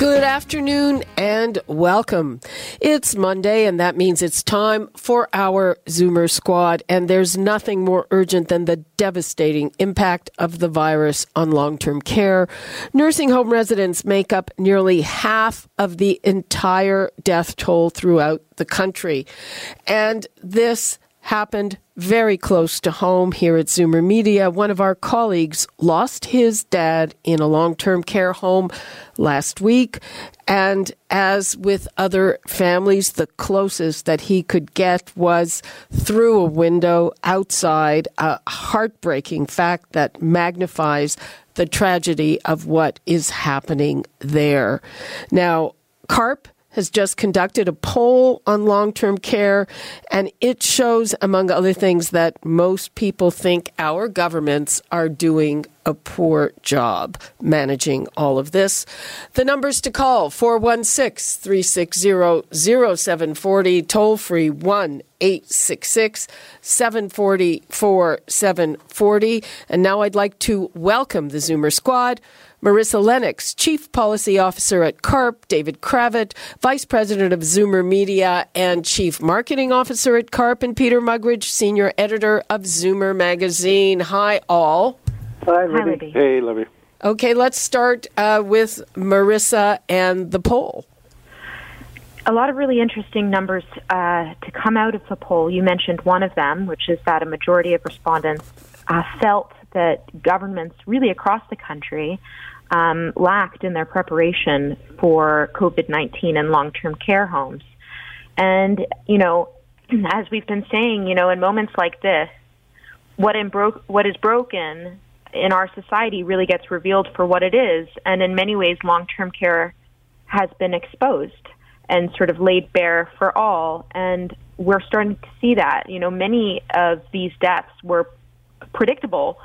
Good afternoon and welcome. It's Monday, and that means it's time for our Zoomer squad. And there's nothing more urgent than the devastating impact of the virus on long term care. Nursing home residents make up nearly half of the entire death toll throughout the country. And this happened very close to home here at Zoomer Media. One of our colleagues lost his dad in a long term care home last week. And as with other families, the closest that he could get was through a window outside, a heartbreaking fact that magnifies the tragedy of what is happening there. Now, CARP has just conducted a poll on long term care, and it shows, among other things, that most people think our governments are doing a poor job managing all of this. The numbers to call 416 360 0740, toll free 1 866 740 4740. And now I'd like to welcome the Zoomer Squad. Marissa Lennox, Chief Policy Officer at CARP, David Cravit, Vice President of Zoomer Media and Chief Marketing Officer at CARP, and Peter Muggeridge, Senior Editor of Zoomer Magazine. Hi, all. Hi, Libby. Hey, Libby. Okay, let's start uh, with Marissa and the poll. A lot of really interesting numbers uh, to come out of the poll. You mentioned one of them, which is that a majority of respondents uh, felt that governments really across the country um, lacked in their preparation for COVID 19 and long term care homes. And, you know, as we've been saying, you know, in moments like this, what, bro- what is broken in our society really gets revealed for what it is. And in many ways, long term care has been exposed and sort of laid bare for all. And we're starting to see that. You know, many of these deaths were predictable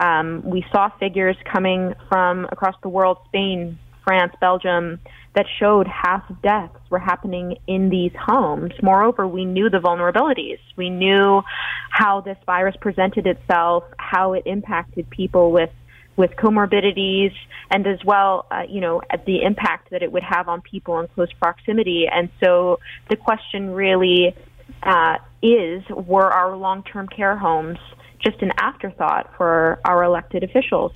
um, we saw figures coming from across the world, Spain, France, Belgium, that showed half deaths were happening in these homes. Moreover, we knew the vulnerabilities. We knew how this virus presented itself, how it impacted people with with comorbidities, and as well, uh, you know, the impact that it would have on people in close proximity. And so, the question really uh, is: Were our long-term care homes just an afterthought for our elected officials.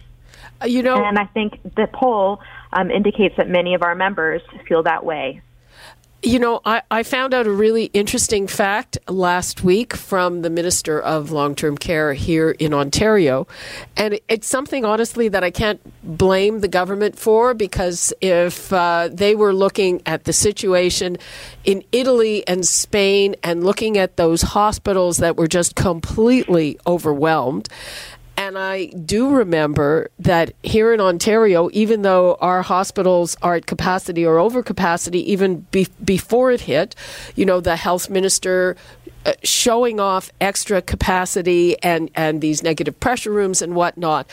Uh, you know, and I think the poll um, indicates that many of our members feel that way. You know, I, I found out a really interesting fact last week from the Minister of Long Term Care here in Ontario. And it's something, honestly, that I can't blame the government for because if uh, they were looking at the situation in Italy and Spain and looking at those hospitals that were just completely overwhelmed, and I do remember that here in Ontario, even though our hospitals are at capacity or over capacity, even be- before it hit, you know, the health minister uh, showing off extra capacity and, and these negative pressure rooms and whatnot.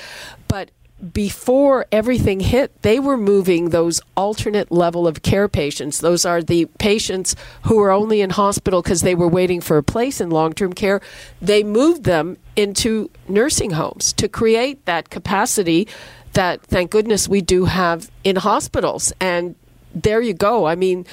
But before everything hit, they were moving those alternate level of care patients. Those are the patients who were only in hospital because they were waiting for a place in long term care. They moved them into nursing homes to create that capacity that, thank goodness, we do have in hospitals. And there you go. I mean,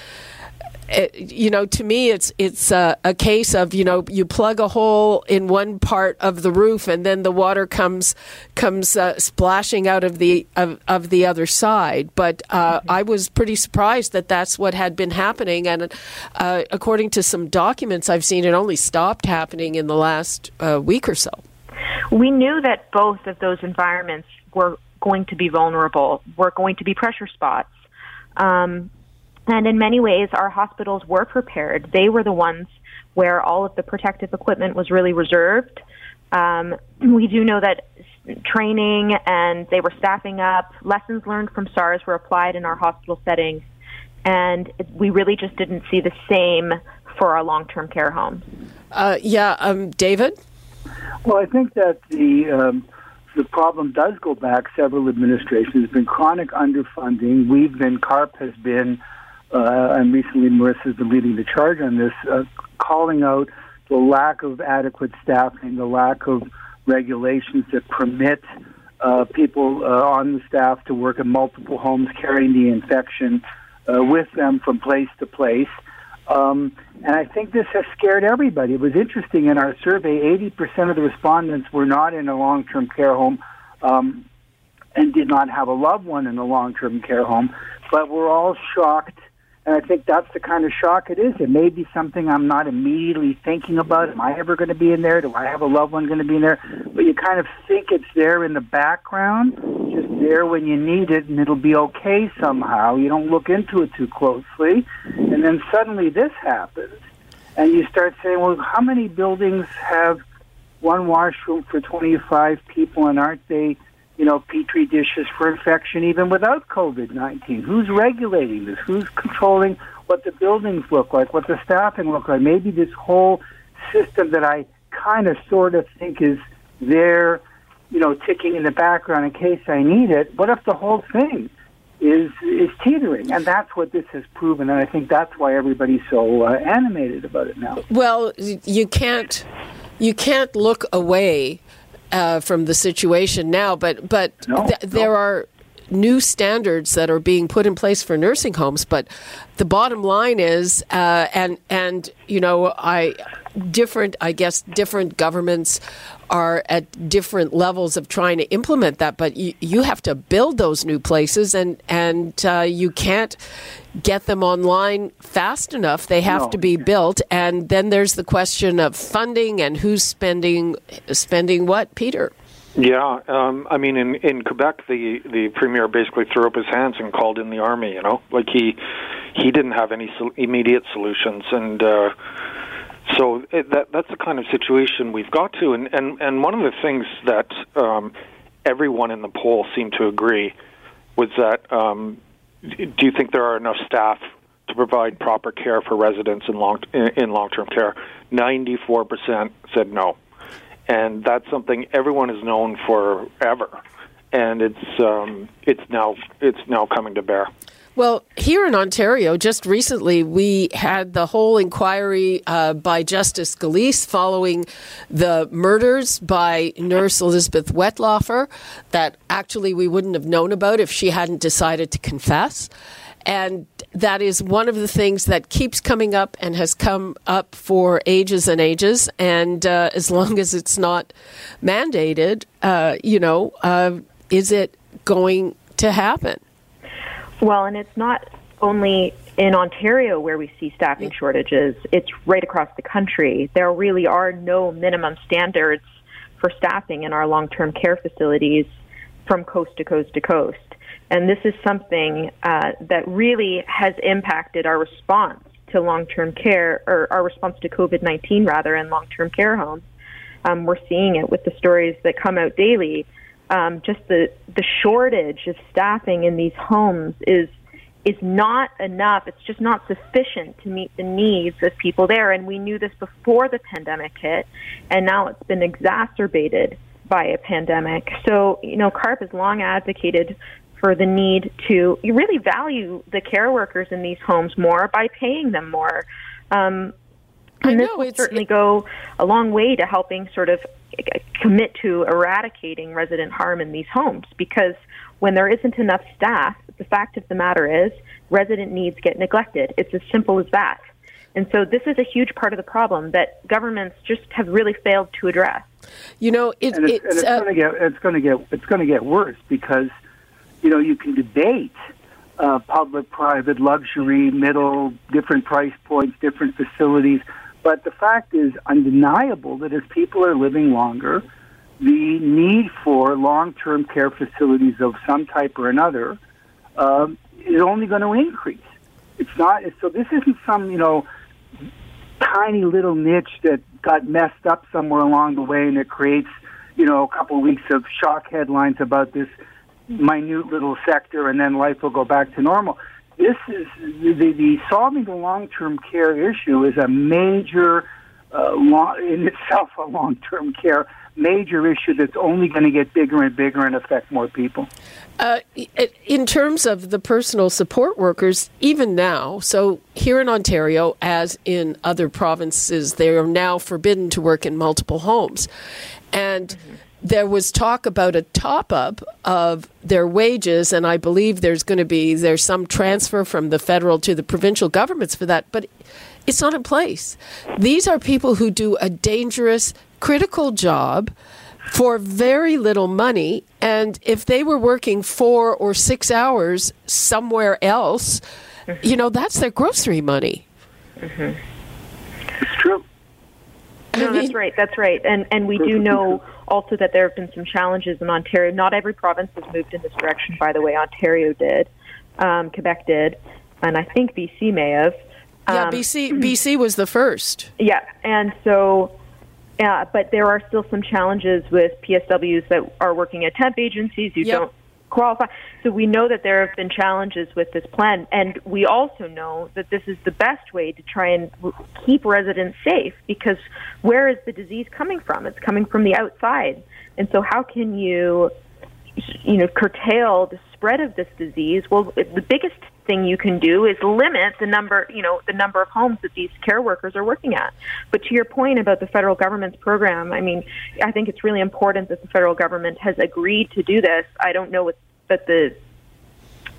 it, you know, to me, it's it's a, a, case of you know you plug a hole in one part of the roof and then the water comes comes uh, splashing out of the of, of the other side. But uh, mm-hmm. I was pretty surprised that that's what had been happening, and uh, according to some documents I've seen, it only stopped happening in the last uh, week or so. We knew that both of those environments were going to be vulnerable, were going to be pressure spots. Um, and in many ways, our hospitals were prepared. They were the ones where all of the protective equipment was really reserved. Um, we do know that training and they were staffing up. Lessons learned from SARS were applied in our hospital settings. and we really just didn't see the same for our long-term care homes. Uh, yeah, um, David. Well, I think that the um, the problem does go back several administrations. There's been chronic underfunding. We've been CARP has been, uh, and recently Marissa's been leading the charge on this, uh, calling out the lack of adequate staffing, the lack of regulations that permit uh, people uh, on the staff to work in multiple homes, carrying the infection uh, with them from place to place. Um, and I think this has scared everybody. It was interesting in our survey, 80% of the respondents were not in a long term care home um, and did not have a loved one in a long term care home, but we're all shocked and I think that's the kind of shock it is. It may be something I'm not immediately thinking about. Am I ever going to be in there? Do I have a loved one going to be in there? But you kind of think it's there in the background, just there when you need it, and it'll be okay somehow. You don't look into it too closely. And then suddenly this happens. And you start saying, well, how many buildings have one washroom for 25 people, and aren't they? You know, petri dishes for infection even without COVID 19? Who's regulating this? Who's controlling what the buildings look like, what the staffing look like? Maybe this whole system that I kind of sort of think is there, you know, ticking in the background in case I need it. What if the whole thing is is teetering? And that's what this has proven. And I think that's why everybody's so uh, animated about it now. Well, you can't you can't look away uh, from the situation now, but but no, th- no. there are new standards that are being put in place for nursing homes. But the bottom line is, uh, and and you know, I different, I guess, different governments are at different levels of trying to implement that. But you, you have to build those new places, and and uh, you can't get them online fast enough. They have No. to be built, and then there's the question of funding and who's spending spending what. Peter. Yeah, um, I mean, in in Quebec, the the premier basically threw up his hands and called in the army. You know, like he he didn't have any sol- immediate solutions, and uh, so it, that that's the kind of situation we've got to. And and and one of the things that um, everyone in the poll seemed to agree was that um, do you think there are enough staff to provide proper care for residents in long in long term care? Ninety four percent said no and that's something everyone has known forever, and it's um, it's now it's now coming to bear. Well, here in Ontario, just recently, we had the whole inquiry uh, by Justice Gillese following the murders by nurse Elizabeth Wettlaufer that actually we wouldn't have known about if she hadn't decided to confess. And that is one of the things that keeps coming up and has come up for ages and ages. And uh, as long as it's not mandated, uh, you know, uh, is it going to happen? Well, and it's not only in Ontario where we see staffing shortages, it's right across the country. There really are no minimum standards for staffing in our long term care facilities from coast to coast to coast. And this is something uh, that really has impacted our response to long term care, or our response to COVID 19, rather, in long term care homes. Um, we're seeing it with the stories that come out daily. Um, just the, the shortage of staffing in these homes is is not enough. It's just not sufficient to meet the needs of people there. And we knew this before the pandemic hit, and now it's been exacerbated by a pandemic. So, you know, CARP has long advocated for the need to really value the care workers in these homes more by paying them more. Um, I and this know, will it's- certainly go a long way to helping sort of commit to eradicating resident harm in these homes because when there isn't enough staff, the fact of the matter is resident needs get neglected. It's as simple as that. And so this is a huge part of the problem that governments just have really failed to address. You know, it, and it's, it's, and it's uh, going to get it's going to get it's going to get worse because you know you can debate uh, public, private, luxury, middle, different price points, different facilities, but the fact is undeniable that as people are living longer, the need for long-term care facilities of some type or another um, is only going to increase. It's not so. This isn't some you know tiny little niche that got messed up somewhere along the way, and it creates, you know, a couple of weeks of shock headlines about this minute little sector, and then life will go back to normal. this is the, the solving the long-term care issue is a major, uh, long, in itself, a long-term care major issue that's only going to get bigger and bigger and affect more people. Uh, in terms of the personal support workers, even now, so here in Ontario, as in other provinces, they are now forbidden to work in multiple homes. And mm-hmm there was talk about a top up of their wages, and I believe there's going to be there's some transfer from the federal to the provincial governments for that, but it's not in place. These are people who do a dangerous, critical job for very little money, and if they were working four or six hours somewhere else, mm-hmm. you know that's their grocery money. Mm-hmm. It's true. No, that's right. That's right. And and we do know also that there have been some challenges in Ontario. Not every province has moved in this direction, by the way. Ontario did, um, Quebec did, and I think BC may have. Um, yeah, BC BC was the first. Yeah, and so, yeah, but there are still some challenges with PSWs that are working at temp agencies who yep. don't qualify. So we know that there have been challenges with this plan, and we also know that this is the best way to try and keep residents safe because where is the disease coming from? It's coming from the outside. And so how can you you know curtail the spread of this disease? Well, the biggest thing you can do is limit the number, you know, the number of homes that these care workers are working at. But to your point about the federal government's program, I mean, I think it's really important that the federal government has agreed to do this. I don't know what, the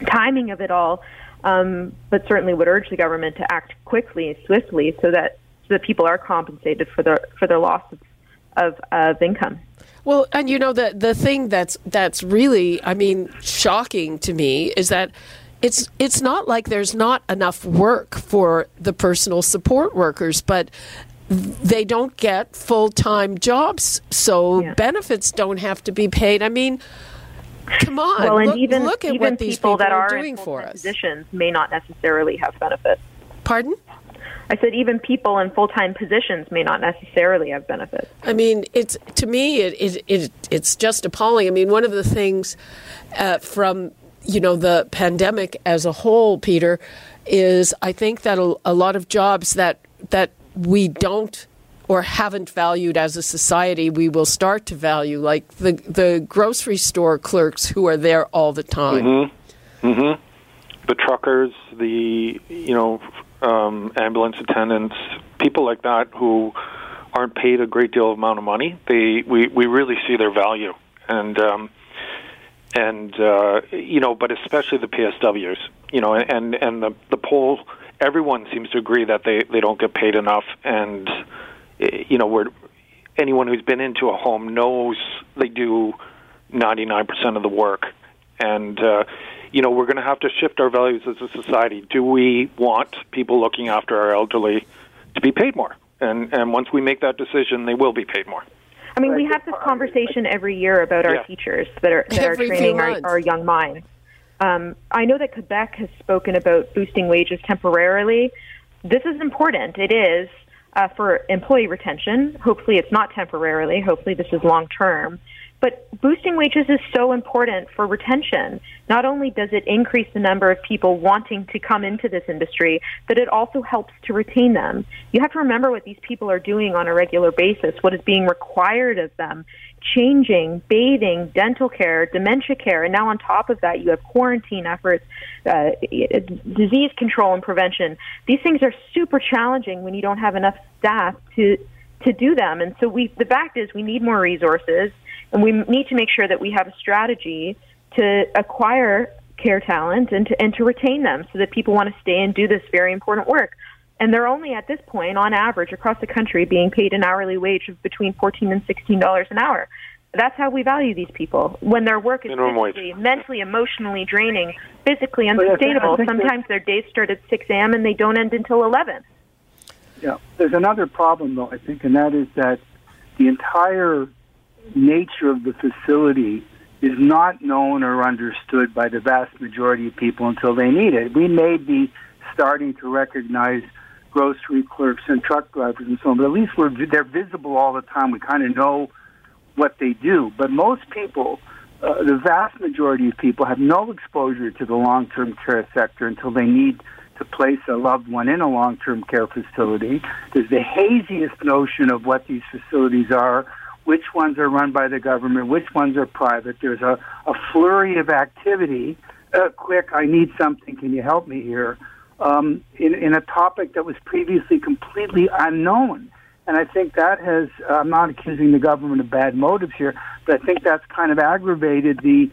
timing of it all, um, but certainly would urge the government to act quickly, swiftly, so that so that people are compensated for their for their loss of, of, of income. Well, and you know the the thing that's that's really, I mean, shocking to me is that it's it's not like there's not enough work for the personal support workers, but they don't get full time jobs, so yeah. benefits don't have to be paid. I mean, come on. Well, and look, even look at even what these people, people that are, doing for us. Positions may not necessarily have benefits. Pardon? I said even people in full time positions may not necessarily have benefits. I mean, it's to me it, it, it it's just appalling. I mean, one of the things uh, from you know the pandemic as a whole, Peter, is I think that a, a lot of jobs that that we don't or haven't valued as a society, we will start to value, like the the grocery store clerks who are there all the time. Mm-hmm. Mm-hmm. The truckers, the you know um, ambulance attendants, people like that who aren't paid a great deal of amount of money. They we we really see their value, and um, and uh, you know, but especially the PSWs, you know, and and the the poll, everyone seems to agree that they they don't get paid enough, and you know, we're anyone who's been into a home knows they do 99% of the work, and uh, you know, we're going to have to shift our values as a society. Do we want people looking after our elderly to be paid more? And and once we make that decision, they will be paid more. I mean, we have this conversation every year about our yeah. teachers that are that every are training our, our, young minds. Um, I know that Quebec has spoken about boosting wages temporarily. This is important. It is uh, for employee retention. Hopefully, it's not temporarily. Hopefully, this is long term. But boosting wages is so important for retention. Not only does it increase the number of people wanting to come into this industry, but it also helps to retain them. You have to remember what these people are doing on a regular basis, what is being required of them, changing, bathing, dental care, dementia care, and now on top of that, you have quarantine efforts, uh, disease control and prevention. These things are super challenging when you don't have enough staff to to do them. And so we, the fact is, we need more resources. And we need to make sure that we have a strategy to acquire care talent and to, and to retain them so that people want to stay and do this very important work. And they're only at this point, on average, across the country, being paid an hourly wage of between fourteen and sixteen dollars an hour. That's how we value these people. When their work is physically, mentally, emotionally draining, physically unsustainable. Sometimes their days start at six a.m. and they don't end until eleven. Yeah, there's another problem though, I think, and that is that the entire nature of the facility is not known or understood by the vast majority of people until they need it. We may be starting to recognize grocery clerks and truck drivers and so on, but at least we're, they're visible all the time. We kind of know what they do. But most people uh, the vast majority of people have no exposure to the long-term care sector until they need to place a loved one in a long-term care facility. There's the haziest notion of what these facilities are, which ones are run by the government, which ones are private. There's a, a flurry of activity. Uh, quick, I need something. Can you help me here? Um, in, in a topic that was previously completely unknown. And I think that has, I'm not accusing the government of bad motives here, but I think that's kind of aggravated the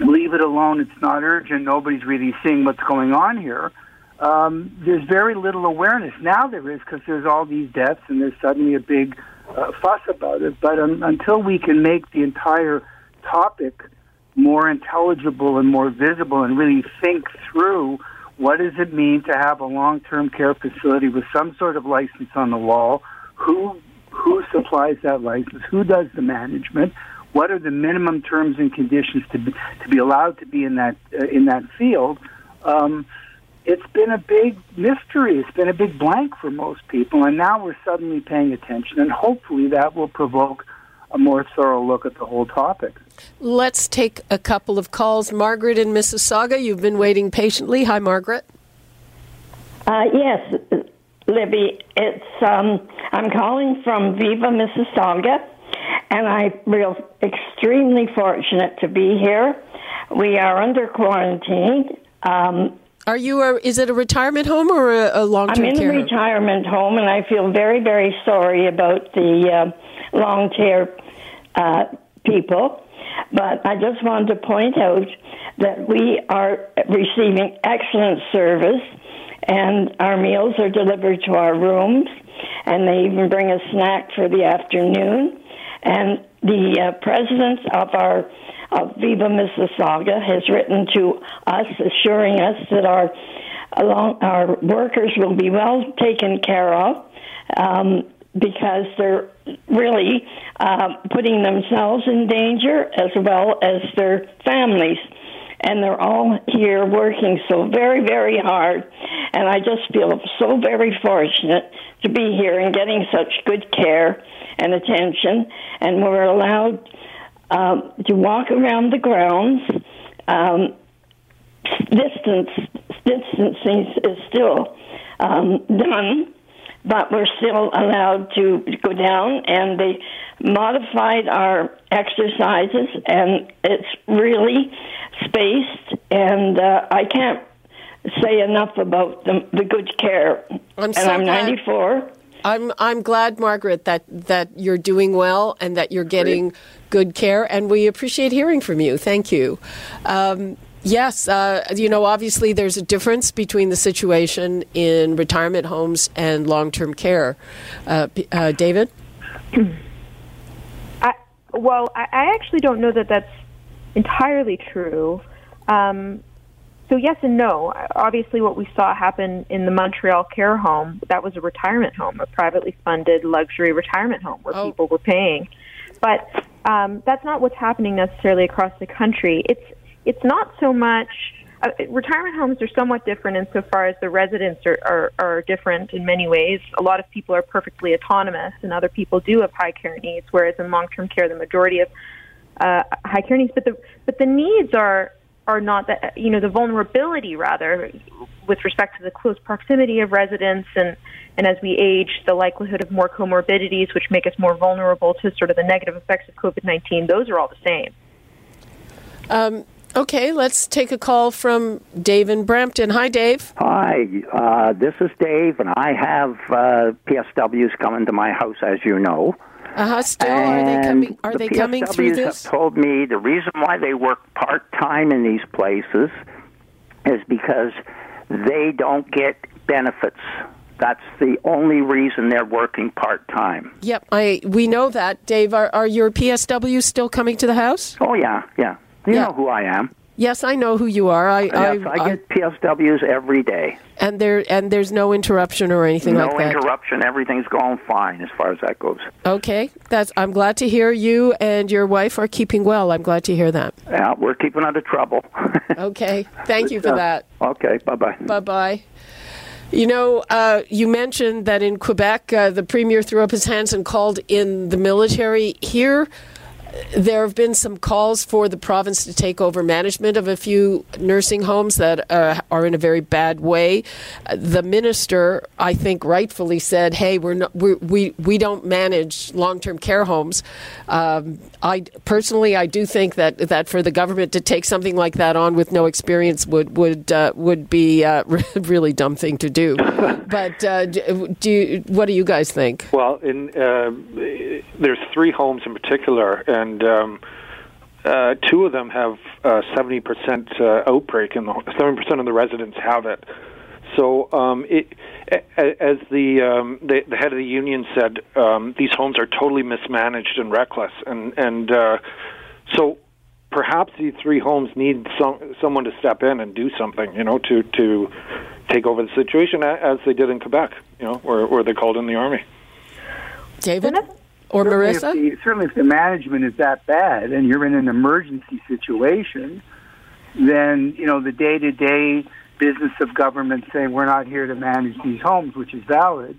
leave it alone, it's not urgent, nobody's really seeing what's going on here. Um, there's very little awareness. Now there is because there's all these deaths and there's suddenly a big uh, fuss about it. But um, until we can make the entire topic more intelligible and more visible and really think through what does it mean to have a long-term care facility with some sort of license on the wall? Who who supplies that license? Who does the management? What are the minimum terms and conditions to be, to be allowed to be in that uh, in that field? Um, it's been a big mystery. It's been a big blank for most people, and now we're suddenly paying attention, and hopefully that will provoke a more thorough look at the whole topic. Let's take a couple of calls. Margaret in Mississauga, you've been waiting patiently. Hi, Margaret. Uh, yes, Libby. It's um, I'm calling from Viva, Mississauga, and I feel extremely fortunate to be here. We are under quarantine. Um, are you? A, is it a retirement home or a, a long-term I'm in care a retirement home, and I feel very, very sorry about the uh, long-term uh, people. But I just wanted to point out that we are receiving excellent service, and our meals are delivered to our rooms, and they even bring a snack for the afternoon. And the uh, president of our of Viva Mississauga has written to us, assuring us that our along, our workers will be well taken care of. Um, because they're really uh, putting themselves in danger as well as their families. And they're all here working so very, very hard. And I just feel so very fortunate to be here and getting such good care and attention. And we're allowed um, to walk around the grounds. Um, distance distancing is still um, done but we're still allowed to go down and they modified our exercises and it's really spaced and uh, I can't say enough about the, the good care. I'm so and I'm glad. 94. I'm I'm glad, Margaret, that that you're doing well and that you're getting good care, and we appreciate hearing from you. Thank you. Um, Yes, uh, you know, obviously there's a difference between the situation in retirement homes and long term care. Uh, uh, David? I, well, I, I actually don't know that that's entirely true. Um, so, yes and no. Obviously, what we saw happen in the Montreal care home, that was a retirement home, a privately funded luxury retirement home where Oh. people were paying. But um, that's not what's happening necessarily across the country. It's it's not so much uh, retirement homes are somewhat different insofar as the residents are, are, are different in many ways. A lot of people are perfectly autonomous, and other people do have high care needs. Whereas in long term care, the majority of uh, high care needs, but the but the needs are are not that you know the vulnerability rather with respect to the close proximity of residents and and as we age the likelihood of more comorbidities which make us more vulnerable to sort of the negative effects of covid-19 those are all the same Um, okay, let's take a call from Dave in Brampton. Hi, Dave. Hi, uh, this is Dave, and I have uh, PSWs coming to my house, as you know. Uh-huh, still, are they coming? Are the they coming through PSWs this? have told me the reason why they work part time in these places is because they don't get benefits. That's the only reason they're working part time. Yep, I we know that. Dave, are, are your PSWs still coming to the house? Oh yeah, yeah. You Yeah. know who I am. Yes, I know who you are. I, Yes, I, get PSWs every day. and there and there's no interruption or anything no like that. No interruption. Everything's going fine as far as that goes. Okay, that's. I'm glad to hear you and your wife are keeping well. I'm glad to hear that. Yeah, we're keeping out of trouble. Okay, thank you for that. okay, bye bye. Bye bye. You know, uh, you mentioned that in Quebec, uh, the premier threw up his hands and called in the military. Here, there have been some calls for the province to take over management of a few nursing homes that uh, are in a very bad way. Uh, the minister, I think, rightfully said, "Hey, we're not, we're, we we don't manage long-term care homes." Um, I personally, I do think that that for the government to take something like that on with no experience would would uh, would be a really dumb thing to do. but uh, do you, what do you guys think? Well, in uh, there's three homes in particular and um, uh, two of them have uh, seventy uh, percent outbreak, and seventy percent of the residents have it. So, um, it, as the, um, the, the head of the union said, um, these homes are totally mismanaged and reckless, and and uh, so perhaps these three homes need some, someone to step in and do something, you know, to to take over the situation as they did in Quebec, you know, where where they called in the army. David or certainly Marissa? If the, certainly, if the management is that bad and you're in an emergency situation, then you know the day-to-day business of government saying we're not here to manage these homes, which is valid.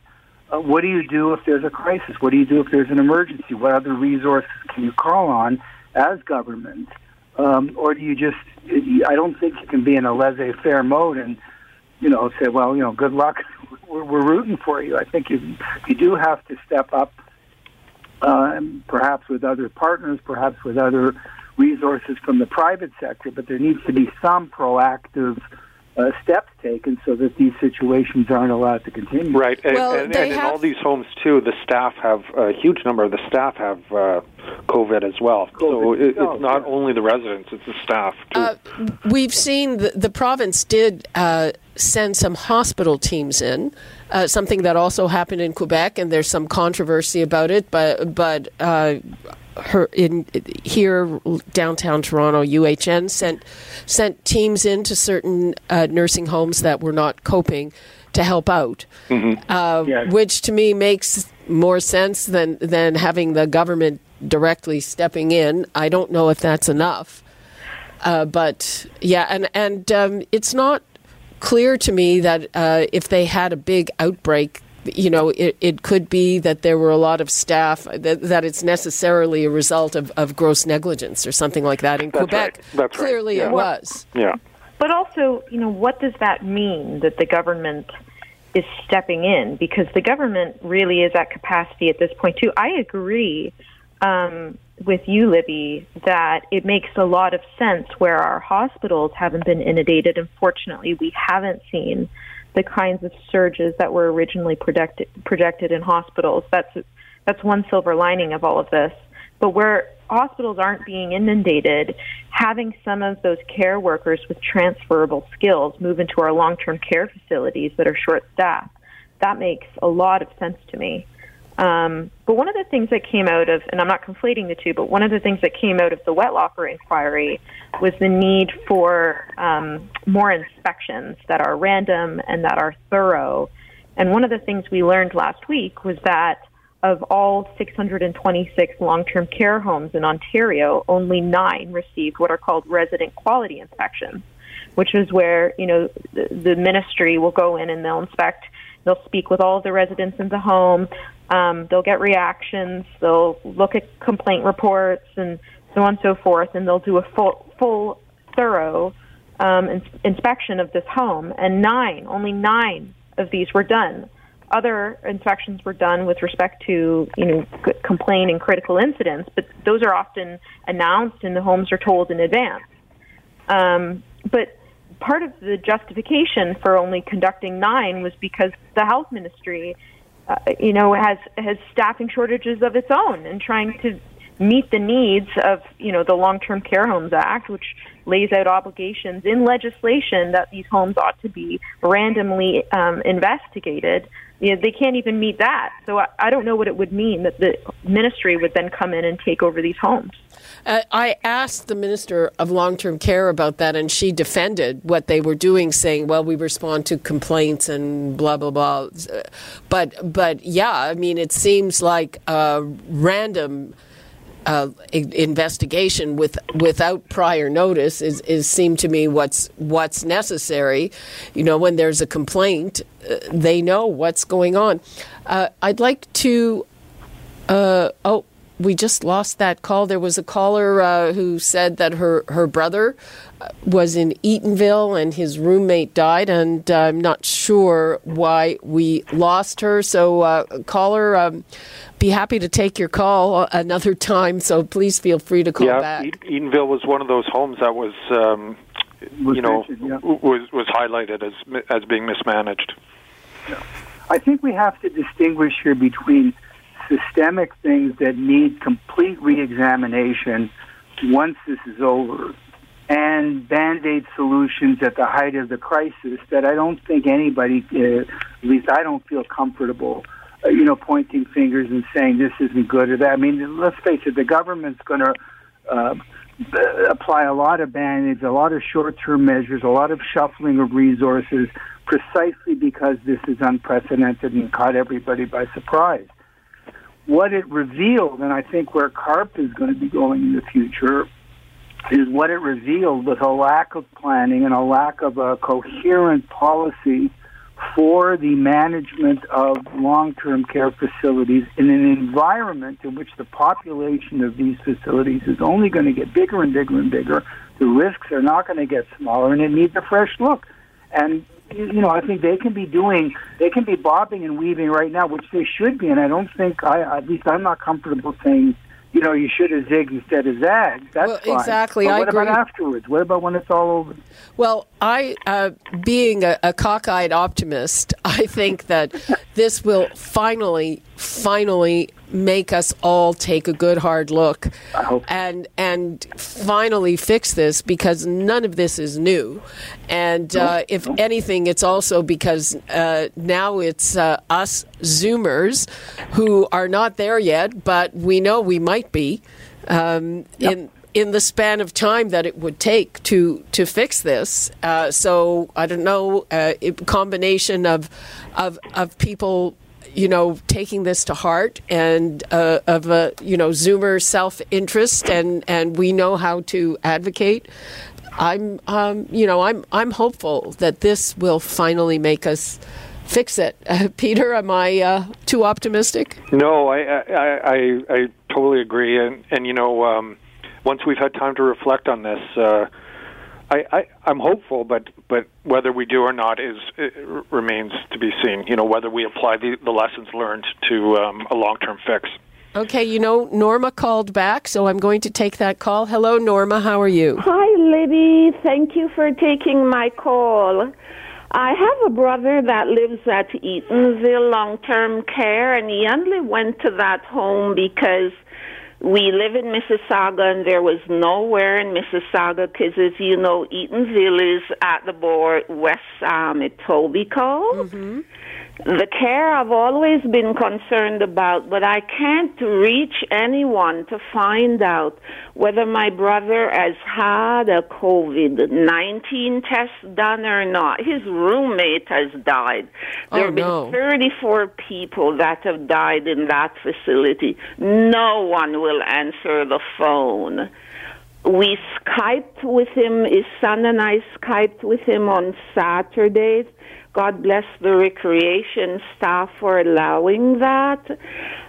Uh, what do you do if there's a crisis? What do you do if there's an emergency? What other resources can you call on as government? Um, or do you just? I don't think you can be in a laissez-faire mode and you know say, well, you know, good luck. We're, we're rooting for you. I think you you do have to step up uh, perhaps with other partners, perhaps with other resources from the private sector, but there needs to be some proactive uh, steps taken so that these situations aren't allowed to continue. Right, and, well, and, and in all these homes too, the staff have a huge number of the staff have uh, COVID as well. COVID so it, itself, it's not yeah. only the residents; it's the staff too. Uh, we've seen the, the province did uh, send some hospital teams in, uh, something that also happened in Quebec, and there's some controversy about it. But but uh, her in here downtown Toronto, UHN sent sent teams into certain uh, nursing homes that were not coping to help out, uh, Yes. which to me makes more sense than than having the government directly stepping in. I don't know if that's enough. Uh, but yeah, and and um, it's not clear to me that uh, if they had a big outbreak, you know, it, it could be that there were a lot of staff that, that it's necessarily a result of, of gross negligence or something like that. In That's Quebec, right. That's right. clearly Yeah. it was. yeah. But also, you know, what does that mean that the government is stepping in? Because the government really is at capacity at this point, too. I agree um, with you, Libby, that it makes a lot of sense where our hospitals haven't been inundated. Unfortunately, we haven't seen the kinds of surges that were originally projected, projected in hospitals. That's that's one silver lining of all of this. But where hospitals aren't being inundated, having some of those care workers with transferable skills move into our long-term care facilities that are short-staffed, that makes a lot of sense to me. Um, but one of the things that came out of, and I'm not conflating the two, but one of the things that came out of the Wettlaufer inquiry was the need for um, more inspections that are random and that are thorough. And one of the things we learned last week was that of all 626 long-term care homes in Ontario, only nine received what are called resident quality inspections, which is where you know the, the ministry will go in and they'll inspect. They'll speak with all of the residents in the home. Um, they'll get reactions. They'll look at complaint reports and so on and so forth, and they'll do a full, full, thorough um, ins- inspection of this home. And nine, only nine of these were done. Other inspections were done with respect to, you know, c- complaint and critical incidents, but those are often announced and the homes are told in advance. Um, but part of the justification for only conducting nine was because the health ministry, uh, you know, has has staffing shortages of its own and trying to meet the needs of you know the Long-Term Care Homes Act, which lays out obligations in legislation that these homes ought to be randomly um, investigated. You know, they can't even meet that. So I, I don't know what it would mean that the ministry would then come in and take over these homes. Uh, I asked the Minister of Long Term Care about that, and she defended what they were doing, saying, "Well, we respond to complaints and blah blah blah." But but yeah, I mean, it seems like a random uh, investigation with without prior notice is, is seemed to me what's what's necessary. You know, when there's a complaint, uh, they know what's going on. Uh, I'd like to. Uh, oh, we just lost that call. There was a caller uh, who said that her her brother uh, was in Eatonville and his roommate died, and uh, I'm not sure why we lost her. So, uh, caller, um, be happy to take your call another time. So please feel free to call back. yeah, back. Eatonville was one of those homes that was. Um, Was you know, yeah. was was highlighted as as being mismanaged. I think we have to distinguish here between systemic things that need complete reexamination once this is over and band-aid solutions at the height of the crisis that I don't think anybody, uh, at least I don't feel comfortable, uh, you know, pointing fingers and saying this isn't good or that. I mean, let's face it, the government's going to uh, apply a lot of band-aids, a lot of short-term measures, a lot of shuffling of resources, precisely because this is unprecedented and caught everybody by surprise. What it revealed, and I think where CARP is going to be going in the future, is what it revealed was a lack of planning and a lack of a coherent policy for the management of long-term care facilities in an environment in which the population of these facilities is only going to get bigger and bigger and bigger. The risks are not going to get smaller, and it needs a fresh look. And you know, I think they can be doing, they can be bobbing and weaving right now, which they should be. And I don't think, I at least I'm not comfortable saying, you know, you should have zigged instead of zagged. That's Well, fine. exactly, But I what agree. about afterwards? What about when it's all over? Well, I, uh, being a, a cockeyed optimist, I think that this will finally, finally make us all take a good hard look I hope so. and and finally fix this because none of this is new, and uh, if anything, it's also because uh, now it's uh, us Zoomers who are not there yet, but we know we might be um, in in the span of time that it would take to to fix this. Uh, so I don't know, uh, a combination of of of people. You know, taking this to heart, and uh, of a you know Zoomer self interest, and and we know how to advocate. I'm um, you know I'm I'm hopeful that this will finally make us fix it. Uh, Peter, am I uh, too optimistic? No, I I, I I totally agree, and and you know, um, once we've had time to reflect on this, uh, I, I I'm hopeful, but but whether we do or not is it remains to be seen. You know, whether we apply the, the lessons learned to um, a long term fix. Okay, you know, Norma called back, so I'm going to take that call. Hello, Norma. How are you? Hi, Libby. Thank you for taking my call. I have a brother that lives at Eatonville Long Term Care, and he only went to that home because we live in Mississauga and there was nowhere in Mississauga because, as you know, Eatonville is at the board west um, Etobicoke. The care I've always been concerned about, but I can't reach anyone to find out whether my brother has had a COVID 19 test done or not. His roommate has died. Oh, there Oh, have been no. 34 people that have died in that facility. No one will answer the phone. We Skyped with him, his son and I Skyped with him on Saturdays. God bless the recreation staff for allowing that.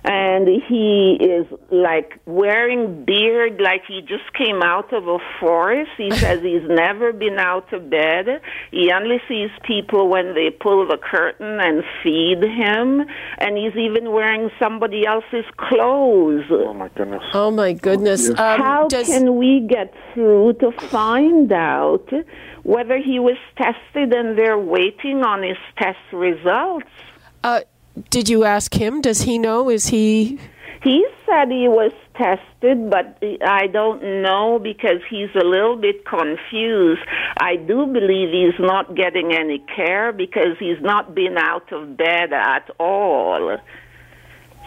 And he is like wearing beard like he just came out of a forest. He says he's never been out of bed. He only sees people when they pull the curtain and feed him. And he's even wearing somebody else's clothes. Oh my goodness. Oh my goodness! Um, How does, can we get through to find out whether he was tested and they're waiting on his test results? uh, did you ask him? Does he know? Is he? He said he was tested, but I don't know because he's a little bit confused. I do believe he's not getting any care because he's not been out of bed at all.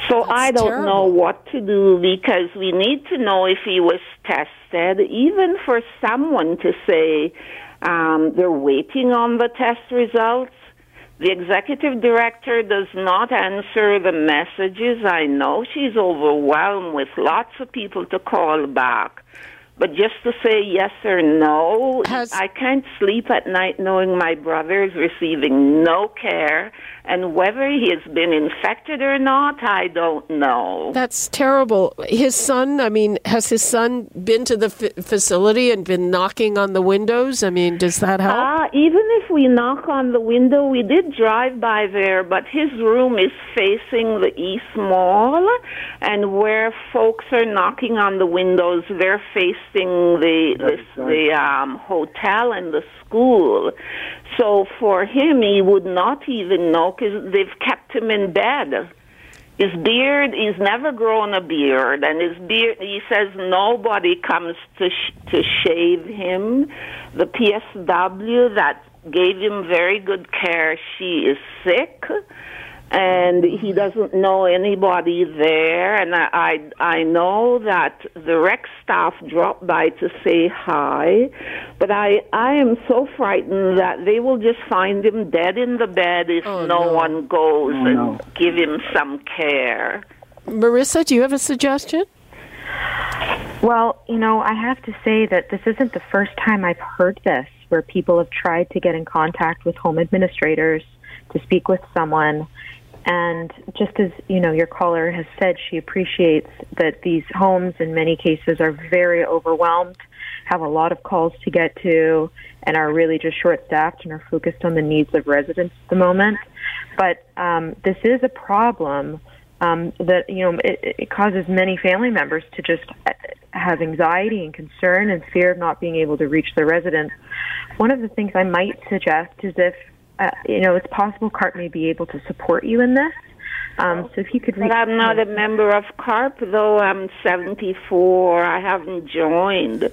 So I don't terrible. know what to do because we need to know if he was tested, even for someone to say um, they're waiting on the test results. The executive director does not answer the messages. I know she's overwhelmed with lots of people to call back. But just to say yes or no, Has- I can't sleep at night knowing my brother is receiving no care And whether he has been infected or not, I don't know. That's terrible. His son, I mean, has his son been to the f- facility and been knocking on the windows? I mean, does that help? Uh, even if we knock on the window, we did drive by there, but his room is facing the East Mall, and where folks are knocking on the windows, they're facing the the, the um, hotel and the school. So for him, he would not even know because they've kept him in bed. His beard, he's never grown a beard, and his beard, he says nobody comes to sh- to shave him. The PSW that gave him very good care, she is sick and he doesn't know anybody there. And I, I, I know that the rec staff dropped by to say hi, but I, I am so frightened that they will just find him dead in the bed if Oh, no, no. one goes Oh, and no. give him some care. Marissa, do you have a suggestion? Well, you know, I have to say that this isn't the first time I've heard this where people have tried to get in contact with home administrators to speak with someone. And just as, you know, your caller has said, she appreciates that these homes in many cases are very overwhelmed, have a lot of calls to get to, and are really just short staffed and are focused on the needs of residents at the moment. But um, this is a problem um, that you know it, it causes many family members to just uh, have anxiety and concern and fear of not being able to reach their residents. One of the things I might suggest is if uh, you know it's possible CARP may be able to support you in this. Um, so if you could reach, But I'm not a member of CARP, though I'm 74. I haven't joined.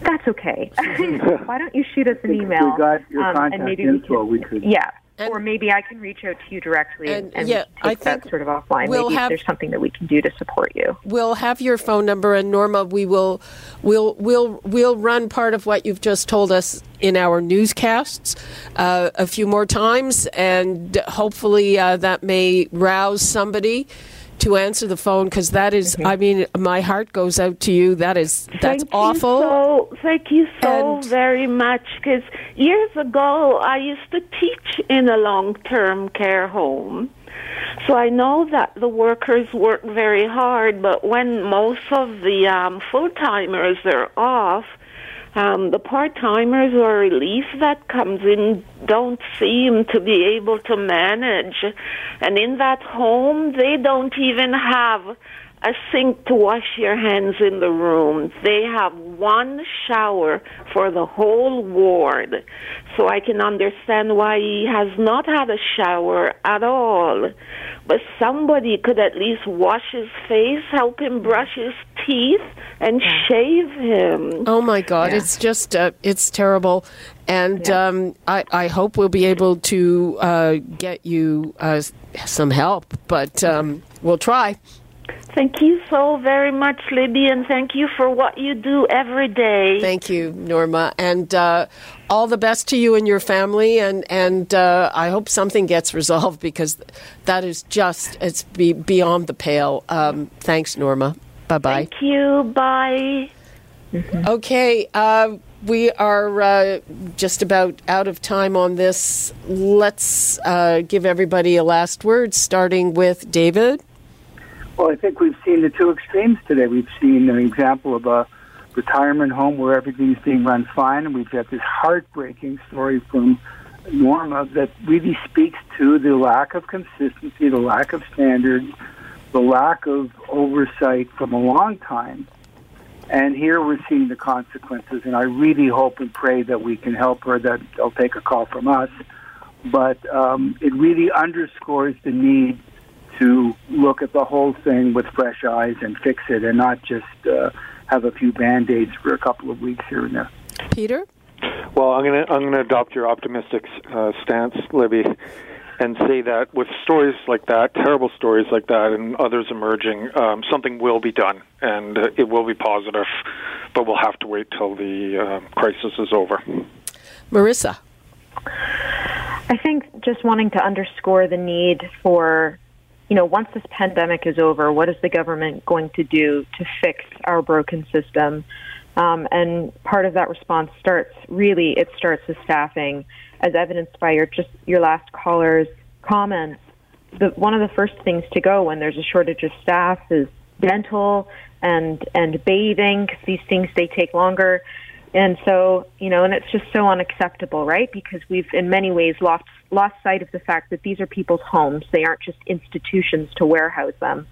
that's okay. Why don't you shoot us an email? we got your um, contact and maybe info, we we could, could. yeah. And- or maybe I can reach out to you directly and, And, yeah, I take that think sort of offline. we'll maybe have- if there's something that we can do to support you. We'll have your phone number, and Norma, we will, we'll, we'll, we'll run part of what you've just told us in our newscasts uh, a few more times, and hopefully uh, that may rouse somebody to answer the phone because that is, I mean, my heart goes out to you. That is, that's thank awful. You so, thank you so And- very much. Because years ago, I used to teach in a long-term care home. So I know that the workers work very hard, but when most of the um, full timers are off, um, the part timers or relief that comes in don't seem to be able to manage. And in that home, they don't even have a sink to wash your hands in the room. They have one shower for the whole ward. So I can understand why he has not had a shower at all. But somebody could at least wash his face, help him brush his teeth, and shave him. Oh my God! It's just uh, it's terrible, and um, I I hope we'll be able to uh, get you uh, some help, but um, we'll try. Thank you so very much, Libby, and thank you for what you do every day. Thank you, Norma, and uh, all the best to you and your family. And and uh, I hope something gets resolved because that is just it's be, beyond the pale. Um, thanks, Norma. Bye bye. Thank you. Bye. Okay, uh, we are uh, just about out of time on this. Let's uh, give everybody a last word, starting with David. Well, I think we've seen the two extremes today. We've seen an example of a retirement home where everything's being run fine, and we've got this heartbreaking story from Norma that really speaks to the lack of consistency, the lack of standards, the lack of oversight from a long time. And here we're seeing the consequences, and I really hope and pray that we can help her, that they'll take a call from us. But um, it really underscores the need to look at the whole thing with fresh eyes and fix it and not just uh, have a few band-aids for a couple of weeks here and there. Peter? Well, I'm gonna I'm gonna adopt your optimistic uh, stance, Libby, and say that with stories like that, terrible stories like that, and others emerging, um, something will be done, and uh, it will be positive, but we'll have to wait till the uh, crisis is over. Marissa? I think just wanting to underscore the need for, you know, once this pandemic is over, what is the government going to do to fix our broken system? Um, and part of that response starts really, it starts with staffing as evidenced by your just your last caller's comments, the, one of the first things to go when there's a shortage of staff is dental and and bathing because these things they take longer. And so, you know, and it's just so unacceptable, right? Because we've in many ways lost lost sight of the fact that these are people's homes. They aren't just institutions to warehouse them.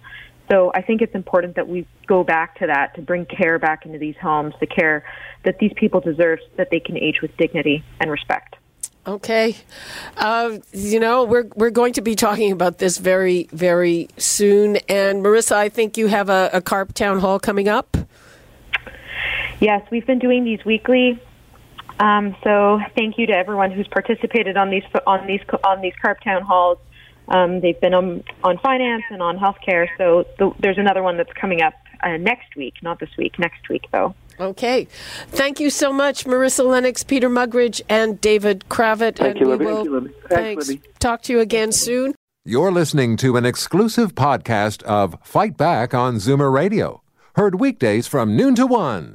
So I think it's important that we go back to that to bring care back into these homes, the care that these people deserve so that they can age with dignity and respect. Okay, uh, you know we're we're going to be talking about this very very soon. And Marissa, I think you have a, a CARP town hall coming up. Yes, we've been doing these weekly. Um, so thank you to everyone who's participated on these on these on these CARP town halls. Um, they've been on on finance and on healthcare. So the, there's another one that's coming up uh, next week, not this week, next week though. Okay. Thank you so much, Marissa Lennox, Peter Muggeridge, and David Cravit. Thank and you, we Libby. will- Thank you, Libby. Thanks. Thanks, Libby. Talk to you again soon. You're listening to an exclusive podcast of Fight Back on Zoomer Radio, heard weekdays from noon to one.